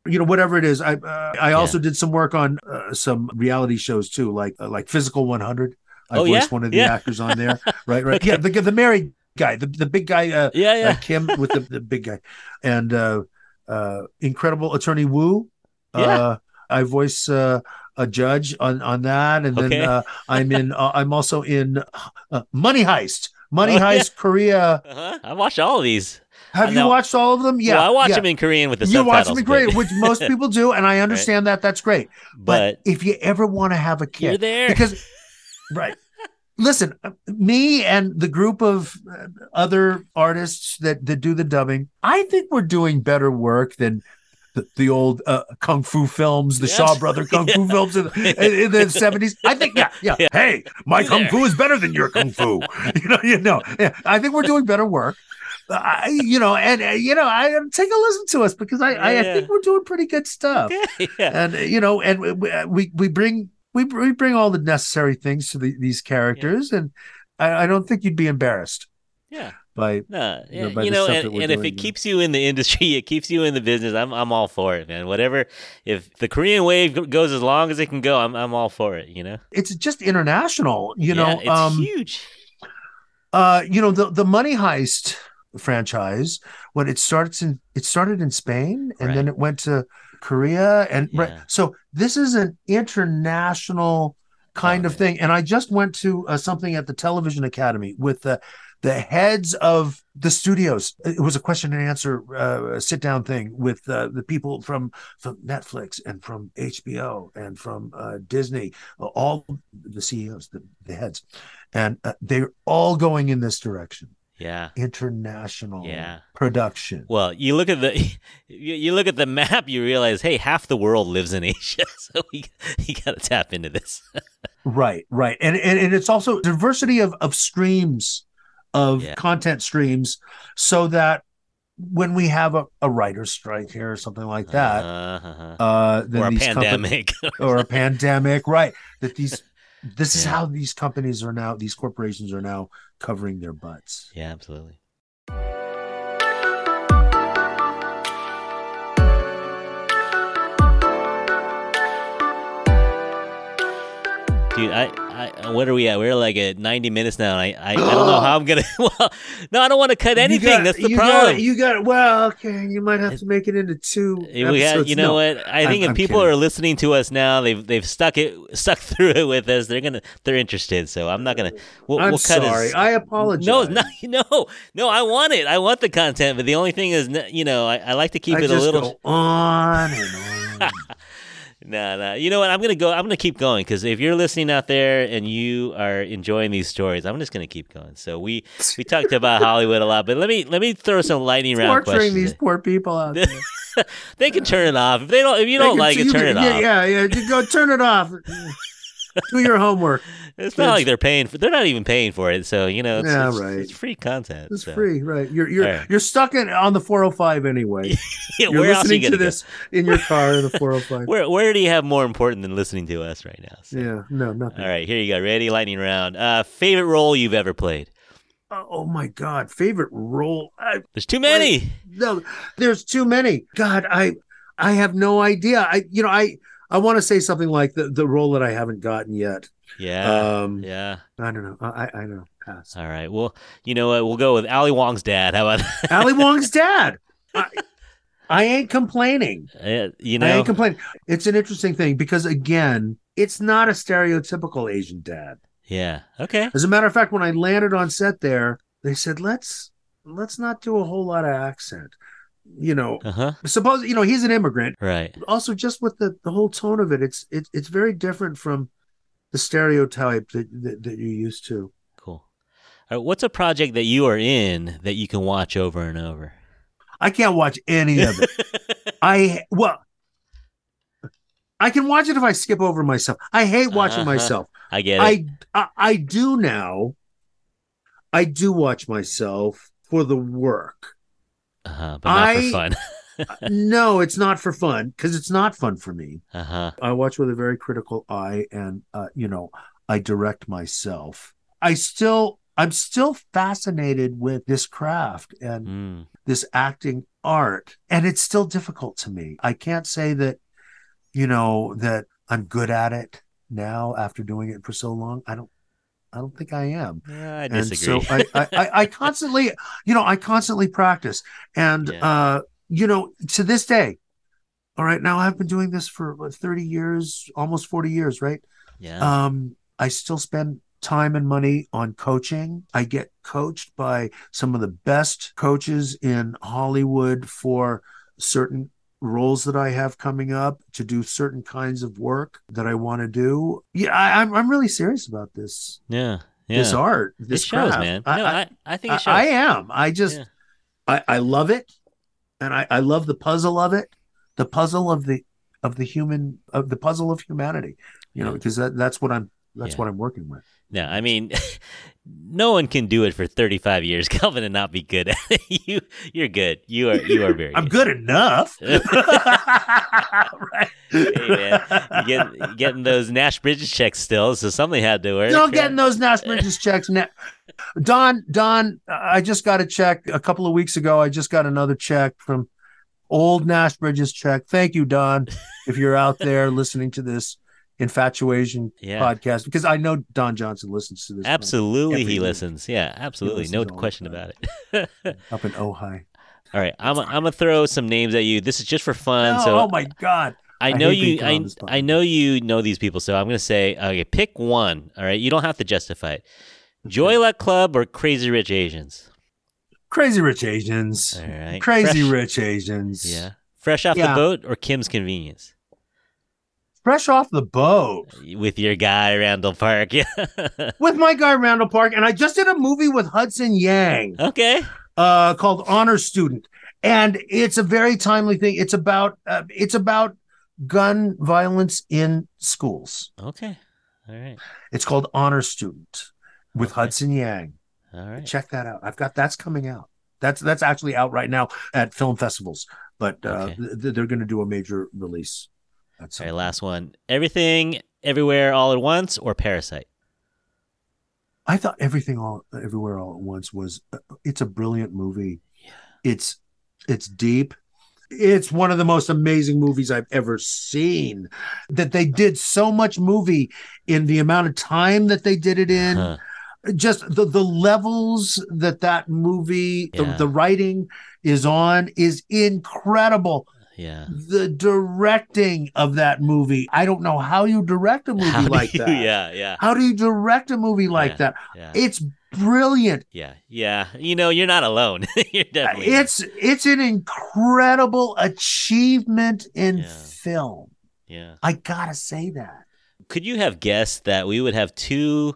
you know whatever it is i uh, i also did some work on uh, some reality shows too like uh, like physical 100 i Oh, voiced yeah? one of the Yeah. actors on there *laughs* right right Okay. yeah the, the married guy the, the big guy uh, yeah, uh, yeah. kim with the, the big guy and uh uh incredible attorney Woo. Yeah. uh i voice uh a judge on on that and Okay. then uh i'm in uh, i'm also in uh, money heist money Oh, yeah. heist korea Uh-huh. I watched all of these. have you watched all of them yeah well, I watch yeah. them in Korean with the you watch subtitles. them in Korean, which most *laughs* people do, and I understand that. That's great. But, but if you ever want to have a kid, you're there because right, listen, uh, me and the group of uh, other artists that that do the dubbing, I think we're doing better work than. The, the old uh, kung fu films, the Yes. Shaw brother kung fu *laughs* films in, in, in the seventies. I think, yeah, yeah, Yeah. Hey, my kung fu is better than your kung fu. *laughs* you know, you know. Yeah, I think we're doing better work. I, you know, and uh, you know, I take a listen to us because I, I, I Yeah. think we're doing pretty good stuff. yeah. And uh, you know, and we we, we bring we, we bring all the necessary things to the, these characters, and I, I don't think you'd be embarrassed yeah. By No, you know, by you the know, stuff and, that we're and if it yeah. keeps you in the industry, *laughs* it keeps you in the business. I'm I'm all for it, man. Whatever. If the Korean wave goes as long as it can go, I'm I'm all for it. You know. it's just international. You Yeah, know, it's um, huge. uh, you know the the Money Heist franchise when it starts in it started in Spain and then it went to Korea and right. So this is an international kind Oh, of yeah. thing. And I just went to uh, something at the Television Academy with the the heads of the studios. It was a question and answer uh, sit down thing with uh, the people from from Netflix and from HBO and from uh, Disney, all the CEOs, the, the heads, and uh, they're all going in this direction. Yeah. International Yeah. production. Well, you look at the *laughs* you, you look at the map, you realize, hey, half the world lives in Asia, *laughs* so we you got to tap into this. *laughs* Right, right. And, and and it's also diversity of of streams of Yeah. content streams so that when we have a, a writer's strike here or something like that, Uh-huh. uh, then or a these company- pandemic. *laughs* or a pandemic, right? That these this is how these companies are now, these corporations are now covering their butts. yeah, absolutely. Dude, I, I, uh, what are we at? We're like at 90 minutes now. I, I, I don't know *gasps* how I'm gonna. *laughs* Well, no, I don't want to cut anything. got- That's the you problem. Got, you got well, okay. You might have to make it into two. we had, you know No, what? I think I'm- if I'm people kidding. are listening to us now, they've they've stuck it stuck *laughs* through it with us. They're gonna they're interested. So I'm not gonna. We'll, I'm we'll cut sorry. I apologize. no, *laughs* no, no, no. I want it. I want the content. But the only thing is, you know, I, I like to keep I it a little. go on and on. No, no. You know what? I'm gonna go. I'm gonna keep going because if you're listening out there and you are enjoying these stories, I'm just gonna keep going. So we we talked about Hollywood a lot, but let me let me throw some lightning round Torturing questions. these poor people out there. *laughs* they can turn it off if they don't. If you They don't like it, turn it off. Yeah, yeah. You go turn it off. *laughs* *laughs* Do your homework. *laughs* It's not like they're paying for. They're not even paying for it. So you know, it's, Yeah, it's, right. it's free content. It's so. free, right? You're you're right. you're stuck in on the 405 anyway. *laughs* Yeah, You're are you listening to go? this in your car in the 405. Where where do you have more important than listening to us right now? So- yeah, no, nothing. All right, here you go. Ready? Lightning round. Uh, favorite role you've ever played? Oh my God, favorite role? I, There's too many. no, there's too many. God, I I have no idea. I you know I I want to say something like the the role that I haven't gotten yet. Yeah. Um, yeah. I don't know. I I I know. Pass. All right. Well, you know what? We'll go with Ali Wong's dad. How about that? Ali Wong's dad. *laughs* I, I ain't complaining. Uh, you I ain't complaining. It's an interesting thing because again, it's not a stereotypical Asian dad. yeah. Okay. As a matter of fact, when I landed on set there, they said, "Let's let's not do a whole lot of accent." You know, Uh huh. suppose you know he's an immigrant. Right. Also, just with the the whole tone of it, it's it's it's very different from the stereotype that that, that you're used to. Cool. All right, what's a project that you are in that you can watch over and over? I can't watch any of it. *laughs* I well, I can watch it if I skip over myself. I hate watching Uh-huh. myself. I get it. I, I I do now. I do watch myself for the work. Uh-huh, but not I- for fun. *laughs* no, it's not for fun because it's not fun for me. uh huh. I watch with a very critical eye, and uh, you know, I direct myself. I still, I'm still fascinated with this craft and Mm. this acting art, and it's still difficult to me. I can't say that, you know, that I'm good at it now after doing it for so long. I don't, I don't think I am. Yeah, I and disagree. so I, I, I, I constantly, you know, I constantly practice, and Yeah. uh, you know, to this day, all right, now I've been doing this for what, thirty years, almost forty years, right? yeah. Um, I still spend time and money on coaching. I get coached by some of the best coaches in Hollywood for certain roles that I have coming up to do certain kinds of work that I want to do. Yeah, I, I'm I'm really serious about this yeah. Yeah. this art, it this shows, craft. man. I, no, I, I, I think it. I am. I just Yeah. I, I love it, and I, I love the puzzle of it, the puzzle of the of the human of the puzzle of humanity. You know, because that, that's what I'm that's Yeah. what I'm working with. No, I mean, *laughs* no one can do it for 35 years, *laughs* Kelvin, and not be good at it. *laughs* You, you're good. You are, you are very. I'm good enough. right. Hey man, you getting those Nash Bridges checks still, so something had to work. Still getting those Nash Bridges checks now. Don, Don, I just got a check a couple of weeks ago. I just got another check from old Nash Bridges check. Thank you, Don, if you're out there listening to this infatuasian Yeah. podcast, because I know Don Johnson listens to this. Absolutely, he listens. Yeah, absolutely, no listens the question about it. *laughs* up in Ojai. *laughs* All right, I'm I'm gonna throw some names at you. This is just for fun. Oh, so oh my God. I I know being you. I on the spot. I know you know these people. So I'm gonna say, okay, pick one. All right, you don't have to justify it. Joy Luck Club or Crazy Rich Asians. Crazy Rich Asians. All right, Crazy Fresh- Rich Asians. Yeah, Fresh off the boat or Kim's Convenience Fresh off the boat with your guy Randall Park. Yeah. *laughs* with my guy Randall Park. And I just did a movie with Hudson Yang. okay. uh, called Honor Student, and it's a very timely thing. It's about uh, it's about gun violence in schools. Okay. All right. It's called Honor Student with Okay. Hudson Yang. All right. Check that out. I've got that's coming out. That's that's actually out right now at film festivals, but uh, Okay. th- they're going to do a major release. Some Last one. Everything, everywhere, all at once, or Parasite. I thought everything all everywhere all at once was uh, it's a brilliant movie. Yeah. It's it's deep. It's one of the most amazing movies I've ever seen. That they did so much movie in the amount of time that they did it in. Huh. Just the the levels that that movie, Yeah. the, the writing is on is incredible. Yeah. The directing of that movie, I don't know how you direct a movie How like you- that. Yeah, yeah, How do you direct a movie like Yeah. that? yeah, It's brilliant. yeah, yeah. You know, you're not alone. *laughs* you're definitely. It's it's an incredible achievement in Yeah. film. yeah. I gotta say that. Could you have guessed that we would have two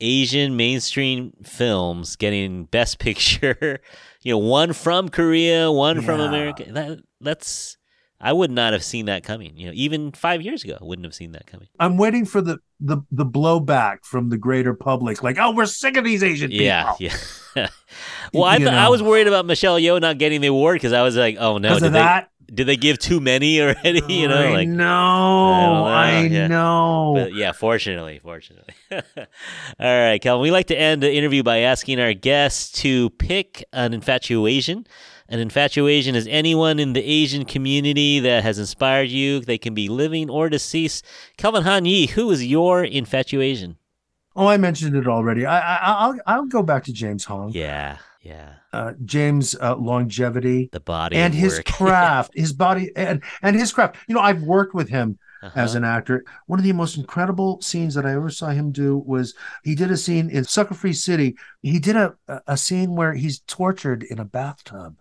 Asian mainstream films getting Best *laughs* Picture? You know, one from Korea, one from America. That that's. I would not have seen that coming. You know, even five years ago, I wouldn't have seen that coming. I'm waiting for the the the blowback from the greater public. Like, oh, we're sick of these Asian Yeah, people. yeah. yeah. *laughs* well, I, th- I was worried about Michelle Yeoh not getting the award because I was like, oh no, did they did they give too many already? *laughs* you know, I like no, I I know, yeah. know. But yeah, fortunately, fortunately. *laughs* All right, Kelvin. We like to end the interview by asking our guests to pick an infatuation. An infatuation is anyone in the Asian community that has inspired you. They can be living or deceased. Kelvin Han Yee, who is your infatuation? Oh, I mentioned it already. I, I I'll I'll go back to James Hong. Yeah, yeah. Uh, James uh, longevity The body and his work. *laughs* craft, his body and and his craft. You know, I've worked with him as Uh-huh. an actor. One of the most incredible scenes that I ever saw him do was he did a scene in Sucker Free City. He did a- a scene where he's tortured in a bathtub,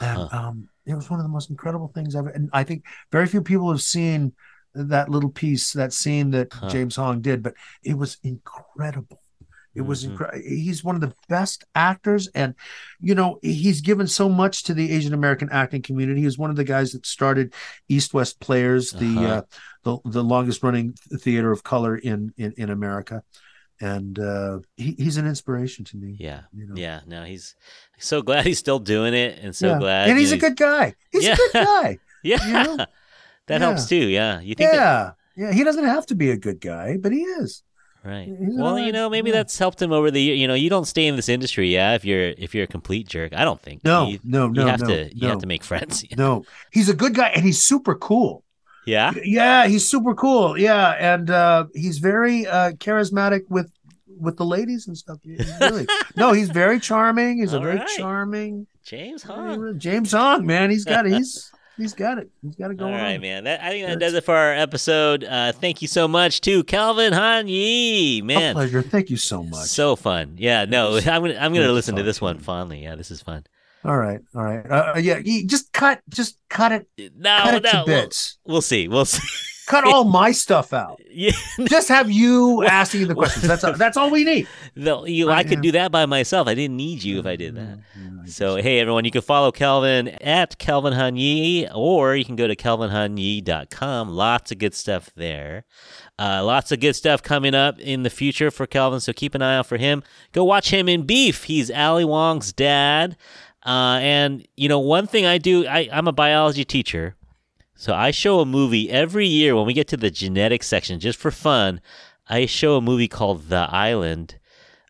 and Huh. um, it was one of the most incredible things ever. And I think very few people have seen that little piece, that scene that Huh. James Hong did, but it was incredible. It was Mhm. incredible. He's one of the best actors, and you know he's given so much to the Asian American acting community. He was one of the guys that started East West Players, the Uh-huh. uh, the the longest running theater of color in in, in America, and uh, he, he's an inspiration to me. Yeah, you know? yeah. No, he's so glad he's still doing it, and so Yeah. glad. and he's you a good guy. He's Yeah. a good guy. *laughs* Yeah, you know? that Yeah. helps too. Yeah, you think that yeah, yeah. He doesn't have to be a good guy, but he is. Right. He's Well, you know, maybe yeah. that's helped him over the year. You know, you don't stay in this industry, yeah, if you're if you're a complete jerk. I don't think. No, you, no, you have no, to you have to make *laughs* friends. No, he's a good guy, and he's super cool. Yeah. Yeah, he's super cool. Yeah, and uh, he's very uh, charismatic with with the ladies and stuff. Really, *laughs* no, he's very charming. He's a very right. charming James Hong. James Hong. Man, he's got it. He's *laughs* he's got it. He's got it All going right, on. man. That, I think that does it for our episode. Uh, thank you so much to Kelvin Han Yee. A Man, pleasure. Thank you so much. so fun. Yeah, no, I'm gonna I'm gonna listen to this one fondly. Yeah, this is fun. All right, all right. Uh, uh, yeah, just cut, just cut it, No, cut it no, to we'll, bits. we'll see. We'll see. *laughs* Cut all my stuff out. *laughs* yeah, Just have you *laughs* asking the questions. That's that's all we need. no, you, I could do that by myself. I didn't need you if I did that. Mm, So hey everyone, you can follow Kelvin at Kelvin Hanyee, or you can go to kelvinhanyee.com. Lots of good stuff there. Uh, lots of good stuff coming up in the future for Kelvin, so keep an eye out for him. Go watch him in Beef. He's Ali Wong's dad. Uh, and you know, one thing I do, I, I'm a biology teacher, so I show a movie every year when we get to the genetics section, just for fun. I show a movie called The Island,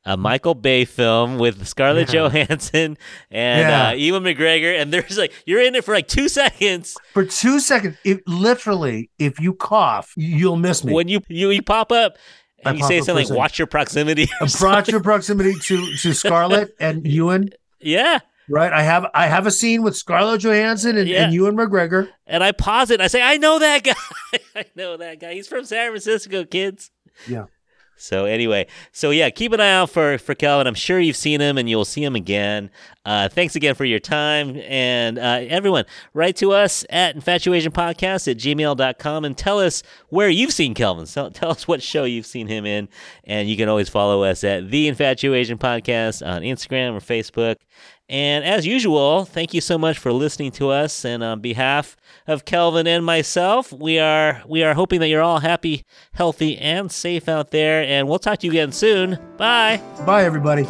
a Michael Bay film with Scarlett Yeah. Johansson and Yeah. uh, Ewan McGregor, and there's like you're in it for like two *laughs* seconds For two seconds, if literally, if you cough, you'll miss me. when you you, you pop up I and you say something like "Watch your proximity." *laughs* Watch your proximity to to Scarlett and Ewan. *laughs* yeah, Right, I have I have a scene with Scarlett Johansson and, Yeah. and Ewan McGregor. and I pause it. and I say, "I know that guy. *laughs* I know that guy. He's from San Francisco, kids." Yeah. So anyway, so yeah, keep an eye out for for Kelvin. I'm sure you've seen him, and you'll see him again. Uh, thanks again for your time, and uh, everyone, write to us at infatuasianpodcast at gmail.com and tell us where you've seen Kelvin. So tell us what show you've seen him in, and you can always follow us at the Infatuasian Podcast on Instagram or Facebook. And as usual, thank you so much for listening to us. And on behalf of Kelvin and myself, we are we are hoping that you're all happy, healthy, and safe out there. And we'll talk to you again soon. Bye. Bye, everybody.